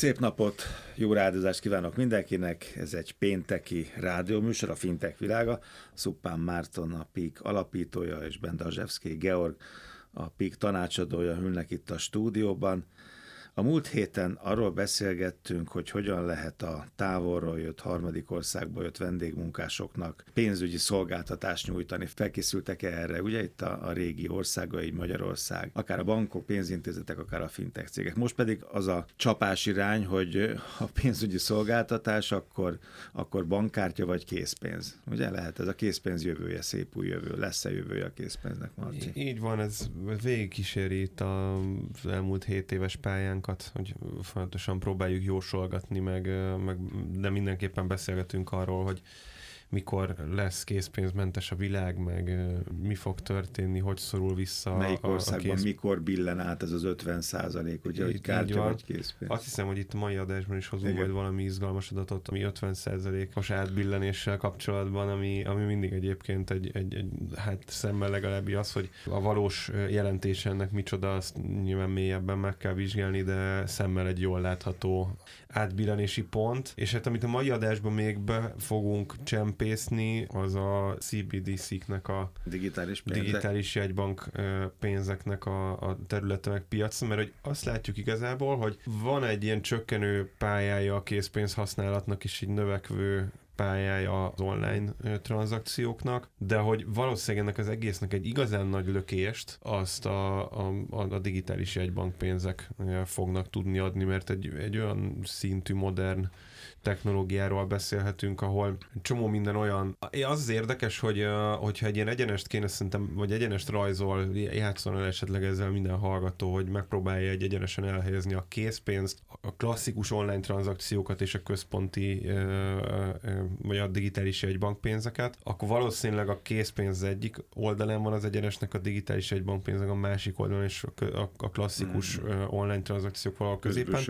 Szép napot, jó rádiózást kívánok mindenkinek. Ez egy pénteki rádióműsor, a Fintech világa. Szuppán Márton a PIK alapítója, és Bendazsevszki Georg a PIK tanácsadója ülnek itt a stúdióban. A múlt héten arról beszélgettünk, hogy hogyan lehet a távolról jött harmadik országból jött vendégmunkásoknak pénzügyi szolgáltatást nyújtani. Felkészültek -e erre, ugye itt a, a régi országai, Magyarország, akár a bankok, pénzintézetek, akár a fintech cégek. Most pedig az a csapás irány, hogy a pénzügyi szolgáltatás, akkor, akkor bankkártya vagy készpénz. Ugye lehet ez a készpénz jövője, szép új jövő, lesz-e jövője a készpénznek, Marci? Így van, ez végigkíséri itt az elmúlt hét éves pályánkat témákat, hogy folyamatosan próbáljuk jósolgatni, meg, meg de mindenképpen beszélgetünk arról, hogy mikor lesz készpénzmentes a világ, meg mi fog történni, hogy szorul vissza Melyik országban, a kész... mikor billen át ez az 50 százalék, ugye, hogy kártya vagy készpénz. Azt hiszem, hogy itt a mai adásban is hozunk majd valami izgalmas adatot, ami 50 százalékos átbillenéssel kapcsolatban, ami, ami mindig egyébként egy, egy, egy, hát szemmel legalább az, hogy a valós jelentés ennek micsoda, azt nyilván mélyebben meg kell vizsgálni, de szemmel egy jól látható átbillenési pont, és hát amit a mai adásban még be fogunk csempészni, az a CBDC-knek a digitális, pénzek. digitális jegybank pénzeknek a, a területe meg piac, mert hogy azt látjuk igazából, hogy van egy ilyen csökkenő pályája a készpénz használatnak és egy növekvő pályája az online tranzakcióknak, de hogy valószínűleg ennek az egésznek egy igazán nagy lökést azt a, a, a digitális jegybankpénzek fognak tudni adni, mert egy, egy olyan szintű modern technológiáról beszélhetünk, ahol csomó minden olyan. Az az érdekes, hogy hogyha egy ilyen egyenest kéne szerintem, vagy egyenest rajzol, játszon el esetleg ezzel minden hallgató, hogy megpróbálja egy egyenesen elhelyezni a készpénzt, a klasszikus online tranzakciókat és a központi vagy a digitális egybankpénzeket, akkor valószínűleg a készpénz egyik oldalán van az egyenesnek, a digitális egybankpénznek a másik oldalon, és a, a klasszikus hmm. online tranzakciók valahol középen.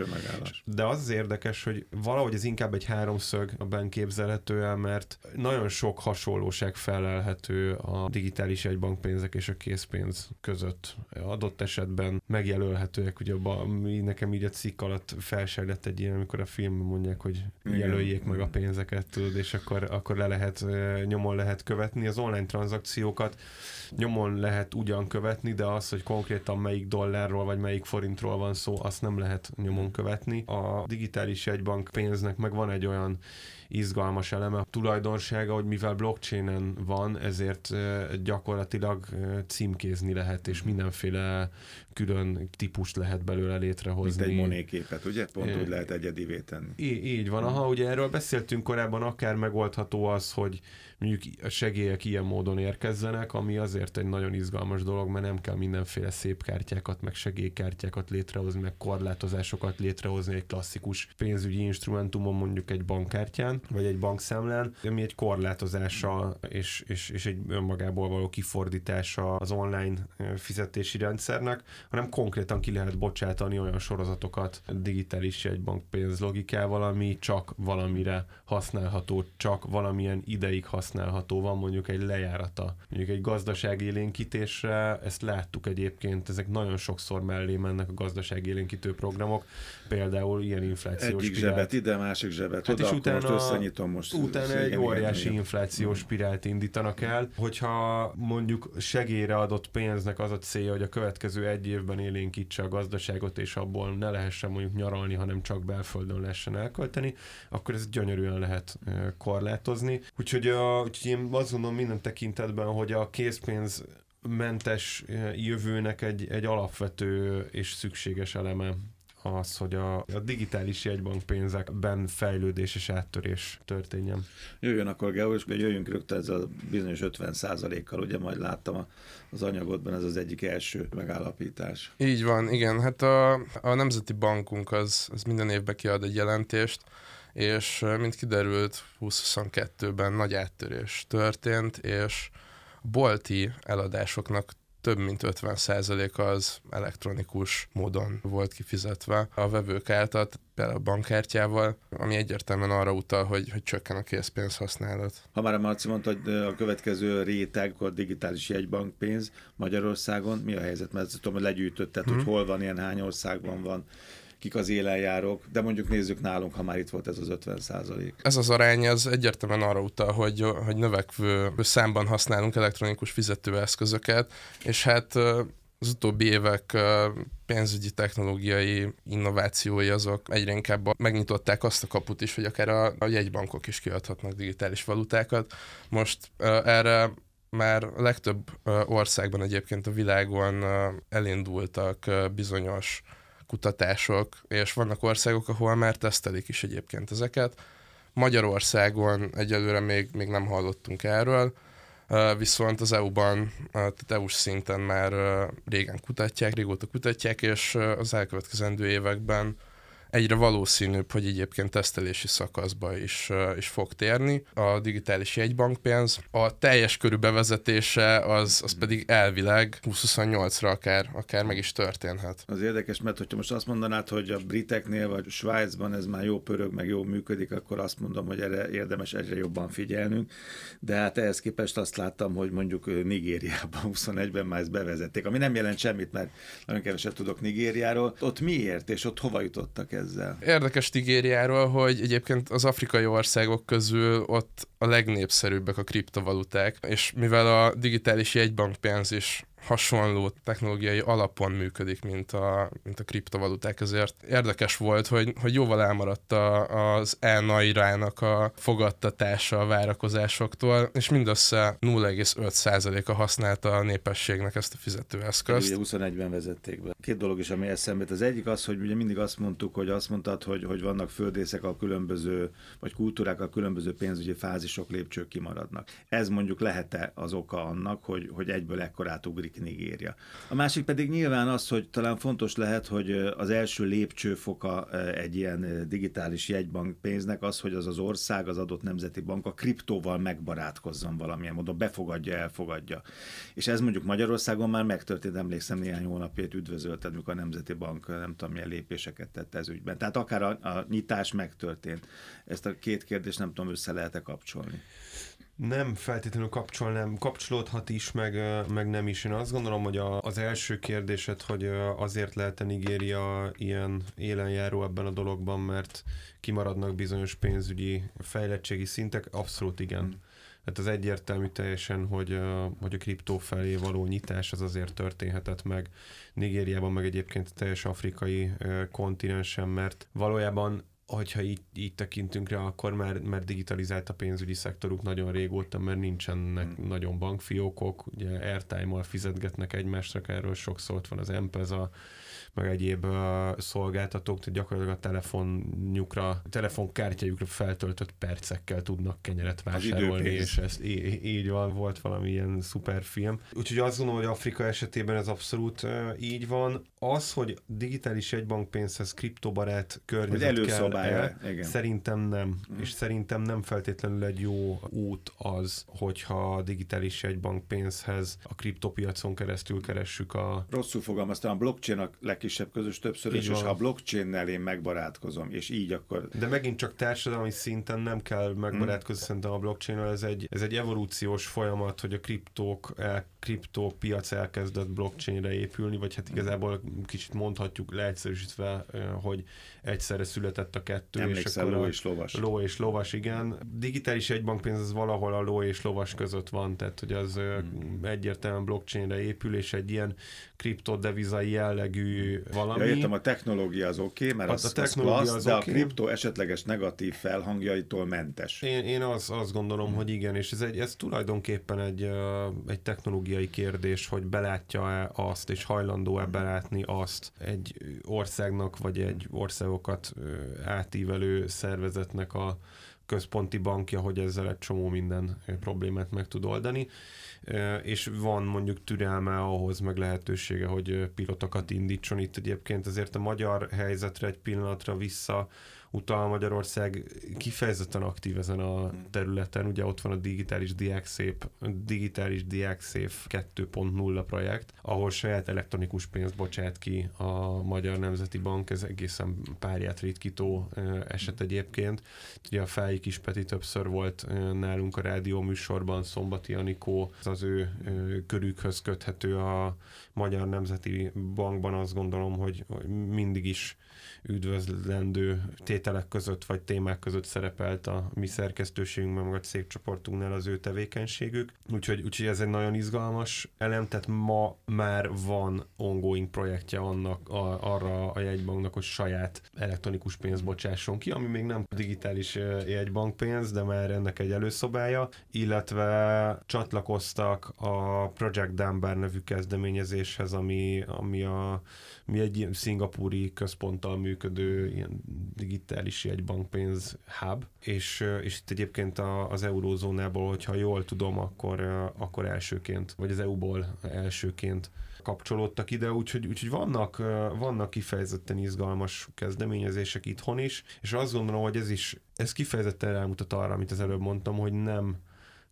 De az az érdekes, hogy valahogy ez inkább egy háromszögben képzelhető el, mert nagyon sok hasonlóság felelhető a digitális egybankpénzek és a készpénz között. Adott esetben megjelölhetőek, ugye a, nekem így a cikk alatt felsejlett egy ilyen, amikor a filmben mondják, hogy jelöljék meg a pénzeket, tudod, és akkor, akkor le lehet, nyomon lehet követni. Az online tranzakciókat nyomon lehet ugyan követni, de az, hogy konkrétan melyik dollárról vagy melyik forintról van szó, azt nem lehet nyomon követni. A digitális egybank pénznek meg van egy olyan izgalmas eleme, a tulajdonsága, hogy mivel blockchainen van, ezért gyakorlatilag címkézni lehet, és mindenféle külön típust lehet belőle létrehozni. Mint egy monéképet, ugye? Pont úgy lehet egyedivé tenni. Í- így van, aha, ugye erről beszéltünk korábban, akár megoldható az, hogy mondjuk a segélyek ilyen módon érkezzenek, ami azért egy nagyon izgalmas dolog, mert nem kell mindenféle szép kártyákat, meg segélykártyákat létrehozni, meg korlátozásokat létrehozni egy klasszikus pénzügyi instrumentumon, mondjuk egy bankkártyán, vagy egy bankszámlán, ami egy korlátozása és, és, és egy önmagából való kifordítása az online fizetési rendszernek, hanem konkrétan ki lehet bocsátani olyan sorozatokat digitális pénz logikával, ami csak valamire használható, csak valamilyen ideig használható van, mondjuk egy lejárata. Mondjuk egy gazdaságélénkítésre, ezt láttuk egyébként, ezek nagyon sokszor mellé mennek a gazdaságélénkítő programok, például ilyen inflációs Egyik spirált. zsebet ide, másik zsebet hát oda, és utána, most összenyitom most. Utána egy óriási igen, inflációs igen. spirált indítanak el, hogyha mondjuk segélyre adott pénznek az a célja, hogy a következő egy évben élénkítse a gazdaságot, és abból ne lehessen mondjuk nyaralni, hanem csak belföldön lehessen elkölteni, akkor ez gyönyörűen lehet korlátozni. Úgyhogy, a, úgyhogy én azt gondolom minden tekintetben, hogy a készpénz mentes jövőnek egy, egy alapvető és szükséges eleme az, hogy a, a digitális jegybankpénzekben fejlődés és áttörés történjen. Jöjjön akkor, Georg, és jöjjünk rögtön ezzel a bizonyos 50 kal ugye majd láttam az anyagodban, ez az egyik első megállapítás. Így van, igen, hát a, a Nemzeti Bankunk az, az minden évben kiad egy jelentést, és mint kiderült, 2022-ben nagy áttörés történt, és bolti eladásoknak több mint 50% az elektronikus módon volt kifizetve a vevők által, például a bankkártyával, ami egyértelműen arra utal, hogy, hogy csökken a készpénz használat. Ha már a Marci mondta, hogy a következő réteg a digitális jegybankpénz Magyarországon, mi a helyzet? Mert tudom, hogy legyűjtötted, hmm. hogy hol van ilyen, hány országban van, kik az élenjárók, de mondjuk nézzük nálunk, ha már itt volt ez az 50 százalék. Ez az arány az egyértelműen arra utal, hogy, hogy növekvő számban használunk elektronikus fizetőeszközöket, és hát az utóbbi évek pénzügyi technológiai innovációi azok egyre inkább megnyitották azt a kaput is, hogy akár a, a jegybankok is kiadhatnak digitális valutákat. Most erre már a legtöbb országban egyébként a világon elindultak bizonyos kutatások, és vannak országok, ahol már tesztelik is egyébként ezeket. Magyarországon egyelőre még, még nem hallottunk erről, viszont az EU-ban, tehát EU-s szinten már régen kutatják, régóta kutatják, és az elkövetkezendő években egyre valószínűbb, hogy egyébként tesztelési szakaszba is, is fog térni a digitális jegybankpénz. A teljes körű bevezetése az, az pedig elvileg 2028-ra akár, akár meg is történhet. Az érdekes, mert hogyha most azt mondanád, hogy a briteknél vagy Svájcban ez már jó pörög, meg jó működik, akkor azt mondom, hogy erre érdemes egyre jobban figyelnünk. De hát ehhez képest azt láttam, hogy mondjuk Nigériában 21-ben már ezt bevezették, ami nem jelent semmit, mert nagyon keveset tudok Nigériáról. Ott miért, és ott hova jutottak ezzel. Érdekes Nigériáról, hogy egyébként az afrikai országok közül ott a legnépszerűbbek a kriptovaluták, és mivel a digitális jegybankpénz is hasonló technológiai alapon működik, mint a, mint a kriptovaluták, ezért érdekes volt, hogy, hogy jóval elmaradt a, az elnairának a fogadtatása a várakozásoktól, és mindössze 0,5%-a használta a népességnek ezt a fizetőeszközt. Ugye 21-ben vezették be. Két dolog is, ami eszembe Az egyik az, hogy ugye mindig azt mondtuk, hogy azt mondtad, hogy, hogy vannak földészek a különböző, vagy kultúrák a különböző pénzügyi fázisok, lépcsők kimaradnak. Ez mondjuk lehet-e az oka annak, hogy, hogy egyből ekkorát ugrik működik Nigéria. A másik pedig nyilván az, hogy talán fontos lehet, hogy az első lépcsőfoka egy ilyen digitális jegybank pénznek az, hogy az az ország, az adott nemzeti bank a kriptóval megbarátkozzon valamilyen módon, befogadja, elfogadja. És ez mondjuk Magyarországon már megtörtént, emlékszem néhány hónapját üdvözölted, mikor a Nemzeti Bank nem tudom milyen lépéseket tett ez ügyben. Tehát akár a, a nyitás megtörtént. Ezt a két kérdést nem tudom, össze lehet-e kapcsolni. Nem feltétlenül kapcsolnám, kapcsolódhat is, meg, meg nem is. Én azt gondolom, hogy a, az első kérdésed, hogy azért lehet-e Nigéria ilyen élenjáró ebben a dologban, mert kimaradnak bizonyos pénzügyi fejlettségi szintek, abszolút igen. Mm. Hát az egyértelmű teljesen, hogy, hogy a kriptó felé való nyitás az azért történhetett meg Nigériában, meg egyébként teljes afrikai kontinensen, mert valójában hogyha így, így tekintünk rá, akkor már, már digitalizált a pénzügyi szektoruk nagyon régóta, mert nincsenek hmm. nagyon bankfiókok, ugye airtime-mal fizetgetnek egymásra, erről sok szólt van az M-Pesa, meg egyéb uh, szolgáltatók, tehát gyakorlatilag a telefonjukra, telefonkártyájukra feltöltött percekkel tudnak kenyeret vásárolni, és ez így, így van, volt valami ilyen szuper film. Úgyhogy azt gondolom, hogy Afrika esetében ez abszolút uh, így van. Az, hogy digitális egybankpénzhez kriptobarát környezet kell -e, igen. szerintem nem. Mm. És szerintem nem feltétlenül egy jó út az, hogyha a digitális egybankpénzhez a kriptopiacon keresztül keressük a... Rosszul fogalmaztam, a blockchain a leg legkisebb közös többszörös, és ha a blockchain-nel én megbarátkozom, és így akkor... De megint csak társadalmi szinten nem kell megbarátkozni hmm. szerintem a blockchain ez egy, ez egy evolúciós folyamat, hogy a kriptók, el, kriptópiac elkezdett blockchainre épülni, vagy hát igazából kicsit mondhatjuk leegyszerűsítve, hogy egyszerre született a kettő. Emlékszel, és akkor ló és lovas. Ló és lovas, igen. Digitális egybankpénz az valahol a ló és lovas között van, tehát hogy az hmm. egyértelműen blockchainre épül, és egy ilyen kriptodevizai jellegű valami. Ja, értem, a technológia az oké, okay, mert hát az, a technológia az, klassz, az de okay. a kripto esetleges negatív felhangjaitól mentes. Én, én az, azt gondolom, hmm. hogy igen, és ez, egy, ez tulajdonképpen egy, egy technológiai kérdés, hogy belátja-e azt, és hajlandó-e belátni azt egy országnak, vagy egy országokat átívelő szervezetnek a központi bankja, hogy ezzel egy csomó minden problémát meg tud oldani és van mondjuk türelme ahhoz, meg lehetősége, hogy pilotokat indítson. Itt egyébként azért a magyar helyzetre egy pillanatra vissza utal Magyarország kifejezetten aktív ezen a területen. Ugye ott van a digitális diákszép, digitális diákszép 2.0 projekt, ahol saját elektronikus pénzt bocsát ki a Magyar Nemzeti Bank, ez egészen párját ritkító eset egyébként. Ugye a Fáji Kis Peti többször volt nálunk a rádió műsorban, Szombati Anikó, az ő körükhöz köthető a Magyar Nemzeti Bankban, azt gondolom, hogy mindig is üdvözlendő tételek között vagy témák között szerepelt a mi szerkesztőségünkben, meg a cégcsoportunknál az ő tevékenységük. Úgyhogy, úgyhogy ez egy nagyon izgalmas elem, tehát ma már van ongoing projektje annak, a, arra a jegybanknak, hogy saját elektronikus pénzt bocsásson ki, ami még nem digitális jegybankpénz, de már ennek egy előszobája, illetve csatlakoztak a Project Dunbar nevű kezdeményezéshez, ami, ami a mi egy szingapúri központtal működő ilyen digitális jegybankpénz hub, és, és itt egyébként az eurózónából, hogyha jól tudom, akkor, akkor elsőként, vagy az EU-ból elsőként kapcsolódtak ide, úgyhogy, úgyhogy vannak, vannak kifejezetten izgalmas kezdeményezések itthon is, és azt gondolom, hogy ez is, ez kifejezetten rámutat arra, amit az előbb mondtam, hogy nem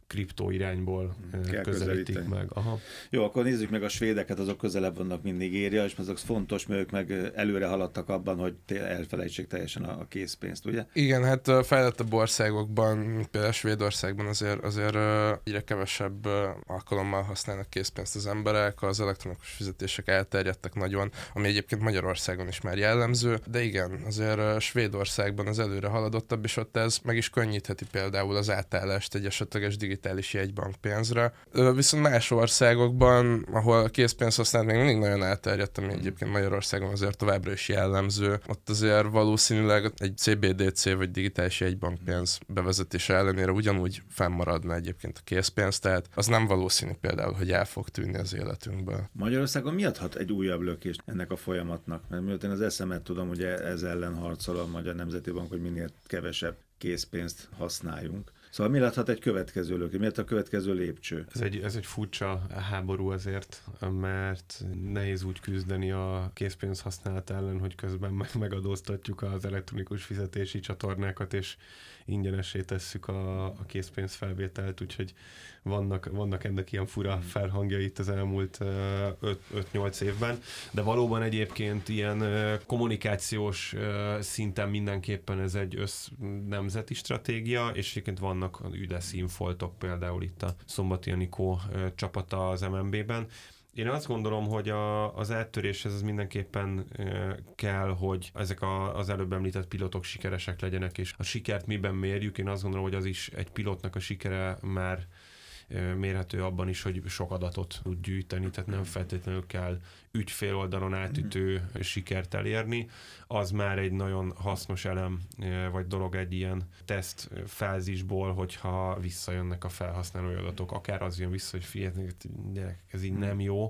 kriptó irányból Kell közelítik meg. Aha. Jó, akkor nézzük meg a svédeket, azok közelebb vannak, mint Nigéria, és azok fontos, mert ők meg előre haladtak abban, hogy elfelejtsék teljesen a készpénzt, ugye? Igen, hát a fejlettebb országokban, például Svédországban azért, azért egyre kevesebb alkalommal használnak készpénzt az emberek, az elektronikus fizetések elterjedtek nagyon, ami egyébként Magyarországon is már jellemző, de igen, azért Svédországban az előre haladottabb, és ott ez meg is könnyítheti például az átállást egy esetleges digitális digitális jegybankpénzre. Viszont más országokban, ahol a készpénz használat még mindig nagyon elterjedt, ami egyébként Magyarországon azért továbbra is jellemző, ott azért valószínűleg egy CBDC vagy digitális jegybankpénz bevezetése ellenére ugyanúgy fennmaradna egyébként a készpénz, tehát az nem valószínű például, hogy el fog tűnni az életünkből. Magyarországon mi adhat egy újabb lökést ennek a folyamatnak? Mert miután az eszemet tudom, hogy ez ellen harcol a Magyar Nemzeti Bank, hogy minél kevesebb készpénzt használjunk. Szóval mi láthat egy következő lökő? Miért a következő lépcső? Ez egy, ez egy furcsa háború azért, mert nehéz úgy küzdeni a készpénz használat ellen, hogy közben meg megadóztatjuk az elektronikus fizetési csatornákat, és ingyenesé tesszük a, a készpénzfelvételt, úgyhogy vannak, vannak ennek ilyen fura hmm. felhangja itt az elmúlt 5-8 évben, de valóban egyébként ilyen kommunikációs szinten mindenképpen ez egy össz nemzeti stratégia, és egyébként vannak üdes infoltok például itt a Szombati Anikó csapata az MNB-ben, én azt gondolom, hogy a, az áttöréshez ez mindenképpen kell, hogy ezek a, az előbb említett pilotok sikeresek legyenek, és a sikert miben mérjük. Én azt gondolom, hogy az is egy pilotnak a sikere már mérhető abban is, hogy sok adatot tud gyűjteni, tehát nem feltétlenül kell ügyfél oldalon átütő sikert elérni. Az már egy nagyon hasznos elem, vagy dolog egy ilyen teszt fázisból, hogyha visszajönnek a felhasználói adatok. Akár az jön vissza, hogy figyelj, ez így nem jó,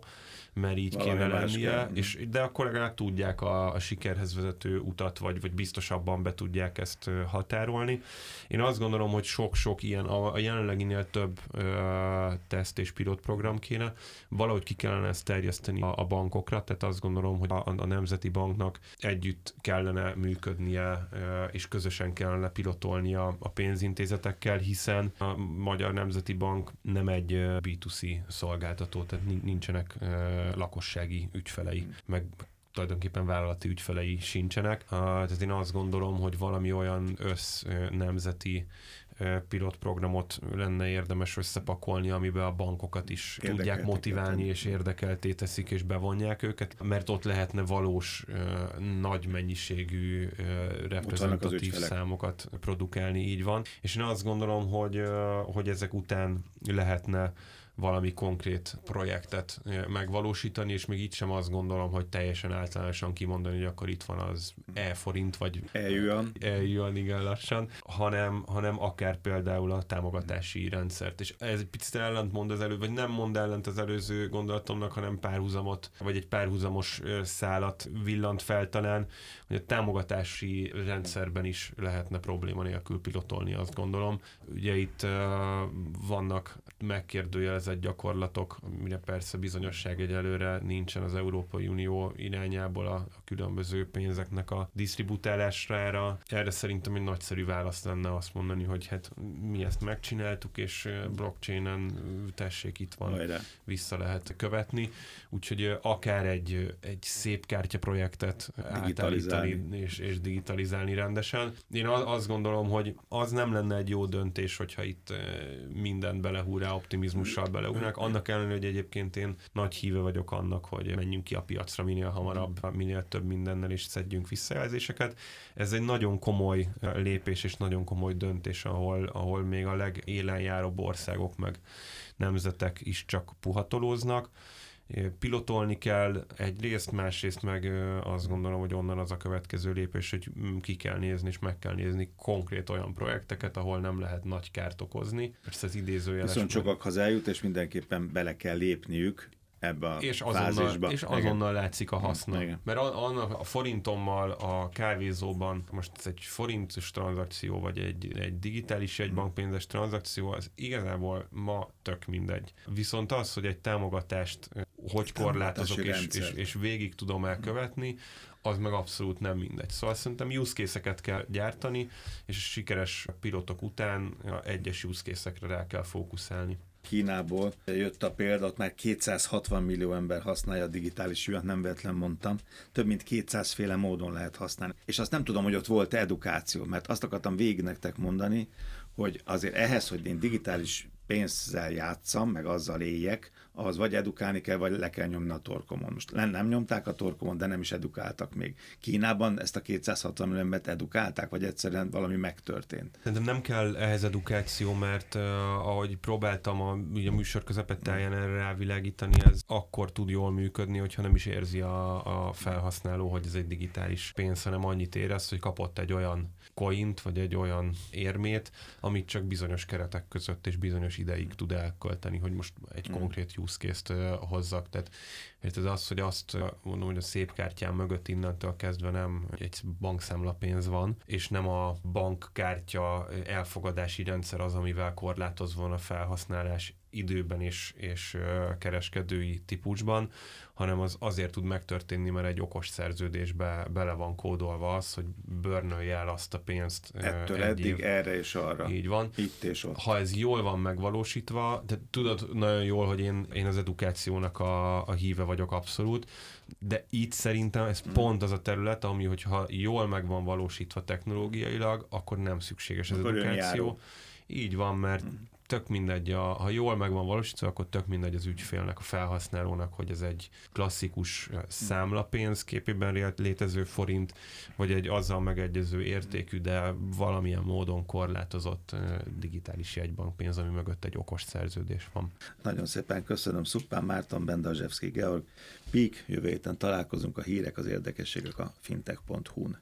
mert így Valami kéne lennie, kell. és, de akkor legalább tudják a, a sikerhez vezető utat, vagy, vagy biztosabban be tudják ezt határolni. Én azt gondolom, hogy sok-sok ilyen, a, a jelenleginél több ö, teszt és pilotprogram kéne, valahogy ki kellene ezt terjeszteni a, a bankokra, tehát azt gondolom, hogy a, a Nemzeti Banknak együtt kellene működnie, és közösen kellene pilotolnia a pénzintézetekkel, hiszen a Magyar Nemzeti Bank nem egy B2C szolgáltató, tehát nincsenek lakossági ügyfelei, meg tulajdonképpen vállalati ügyfelei sincsenek. Tehát én azt gondolom, hogy valami olyan össz nemzeti pilotprogramot lenne érdemes összepakolni, amiben a bankokat is tudják motiválni, és érdekelté teszik, és bevonják őket, mert ott lehetne valós nagy mennyiségű reprezentatív számokat produkálni, így van. És én azt gondolom, hogy, hogy ezek után lehetne valami konkrét projektet megvalósítani, és még itt sem azt gondolom, hogy teljesen általánosan kimondani, hogy akkor itt van az e-forint, vagy e-yuan, e-yuan igen lassan, hanem, hanem akár például a támogatási rendszert. És ez egy picit ellentmond az előbb, vagy nem mond ellent az előző gondolatomnak, hanem párhuzamot, vagy egy párhuzamos szálat villant fel talán, hogy a támogatási rendszerben is lehetne probléma nélkül pilotolni, azt gondolom. Ugye itt uh, vannak megkérdőjelezett bevett gyakorlatok, mire persze bizonyosság egyelőre nincsen az Európai Unió irányából a, a különböző pénzeknek a disztribútálására. Erre szerintem egy nagyszerű válasz lenne azt mondani, hogy hát mi ezt megcsináltuk, és blockchainen tessék itt van, Vajra. vissza lehet követni. Úgyhogy akár egy, egy szép kártya projektet átállítani és, és digitalizálni rendesen. Én azt gondolom, hogy az nem lenne egy jó döntés, hogyha itt mindent belehúrá optimizmussal beleugnak. Annak ellenére, hogy egyébként én nagy híve vagyok annak, hogy menjünk ki a piacra minél hamarabb, minél több mindennel, és szedjünk visszajelzéseket. Ez egy nagyon komoly lépés és nagyon komoly döntés, ahol, ahol még a legélenjáróbb országok meg nemzetek is csak puhatolóznak pilotolni kell egyrészt, másrészt meg azt gondolom, hogy onnan az a következő lépés, hogy mm, ki kell nézni és meg kell nézni konkrét olyan projekteket, ahol nem lehet nagy kárt okozni. Persze ez idézőjeles. Viszont sokakhoz eljut, és mindenképpen bele kell lépniük, ebbe a és azonnal, fázisba. És azonnal Igen. látszik a haszna. Igen. Mert a, a, a forintommal a kávézóban, most ez egy forintos tranzakció, vagy egy, egy digitális egybankpénzes tranzakció, az igazából ma tök mindegy. Viszont az, hogy egy támogatást hogy korlátozok és, és, és végig tudom elkövetni, az meg abszolút nem mindegy. Szóval szerintem use case-eket kell gyártani, és a sikeres pilotok után egyes use case-ekre rá kell fókuszálni. Kínából jött a példa, már 260 millió ember használja a digitális juhat, nem véletlen mondtam. Több mint 200 féle módon lehet használni. És azt nem tudom, hogy ott volt edukáció, mert azt akartam végig nektek mondani, hogy azért ehhez, hogy én digitális pénzzel játszam, meg azzal éljek, az vagy edukálni kell, vagy le kell nyomni a torkomon. Most nem nyomták a torkomon, de nem is edukáltak még. Kínában ezt a 260 embert edukálták, vagy egyszerűen valami megtörtént? Szerintem nem kell ehhez edukáció, mert uh, ahogy próbáltam a, ugye a műsor közepetáján erre rávilágítani, ez akkor tud jól működni, hogyha nem is érzi a, a felhasználó, hogy ez egy digitális pénz, hanem annyit érez, hogy kapott egy olyan coint, vagy egy olyan érmét, amit csak bizonyos keretek között és bizonyos ideig tud elkölteni, hogy most egy mm. konkrét use case-t hozzak. Tehát ez az, hogy azt mondom, hogy a szép kártyám mögött innentől kezdve nem egy bankszámla pénz van, és nem a bankkártya elfogadási rendszer az, amivel korlátozva van a felhasználás időben és, és kereskedői típusban, hanem az azért tud megtörténni, mert egy okos szerződésbe bele van kódolva az, hogy börnölje el azt a pénzt. Ettől eddig év. erre és arra. Így van. Itt és ott. Ha ez jól van megvalósítva, de tudod nagyon jól, hogy én, én az edukációnak a, a híve vagyok abszolút, de itt szerintem ez hmm. pont az a terület, ami, hogyha jól meg van valósítva technológiailag, akkor nem szükséges az akkor edukáció. Így van, mert hmm tök mindegy, a, ha jól meg van valósítva, akkor tök mindegy az ügyfélnek, a felhasználónak, hogy ez egy klasszikus számlapénz képében létező forint, vagy egy azzal megegyező értékű, de valamilyen módon korlátozott digitális jegybankpénz, ami mögött egy okos szerződés van. Nagyon szépen köszönöm Szuppán Márton, Bendazsevszki, Georg, Pík, jövő héten találkozunk a hírek, az érdekességek a fintech.hu-n.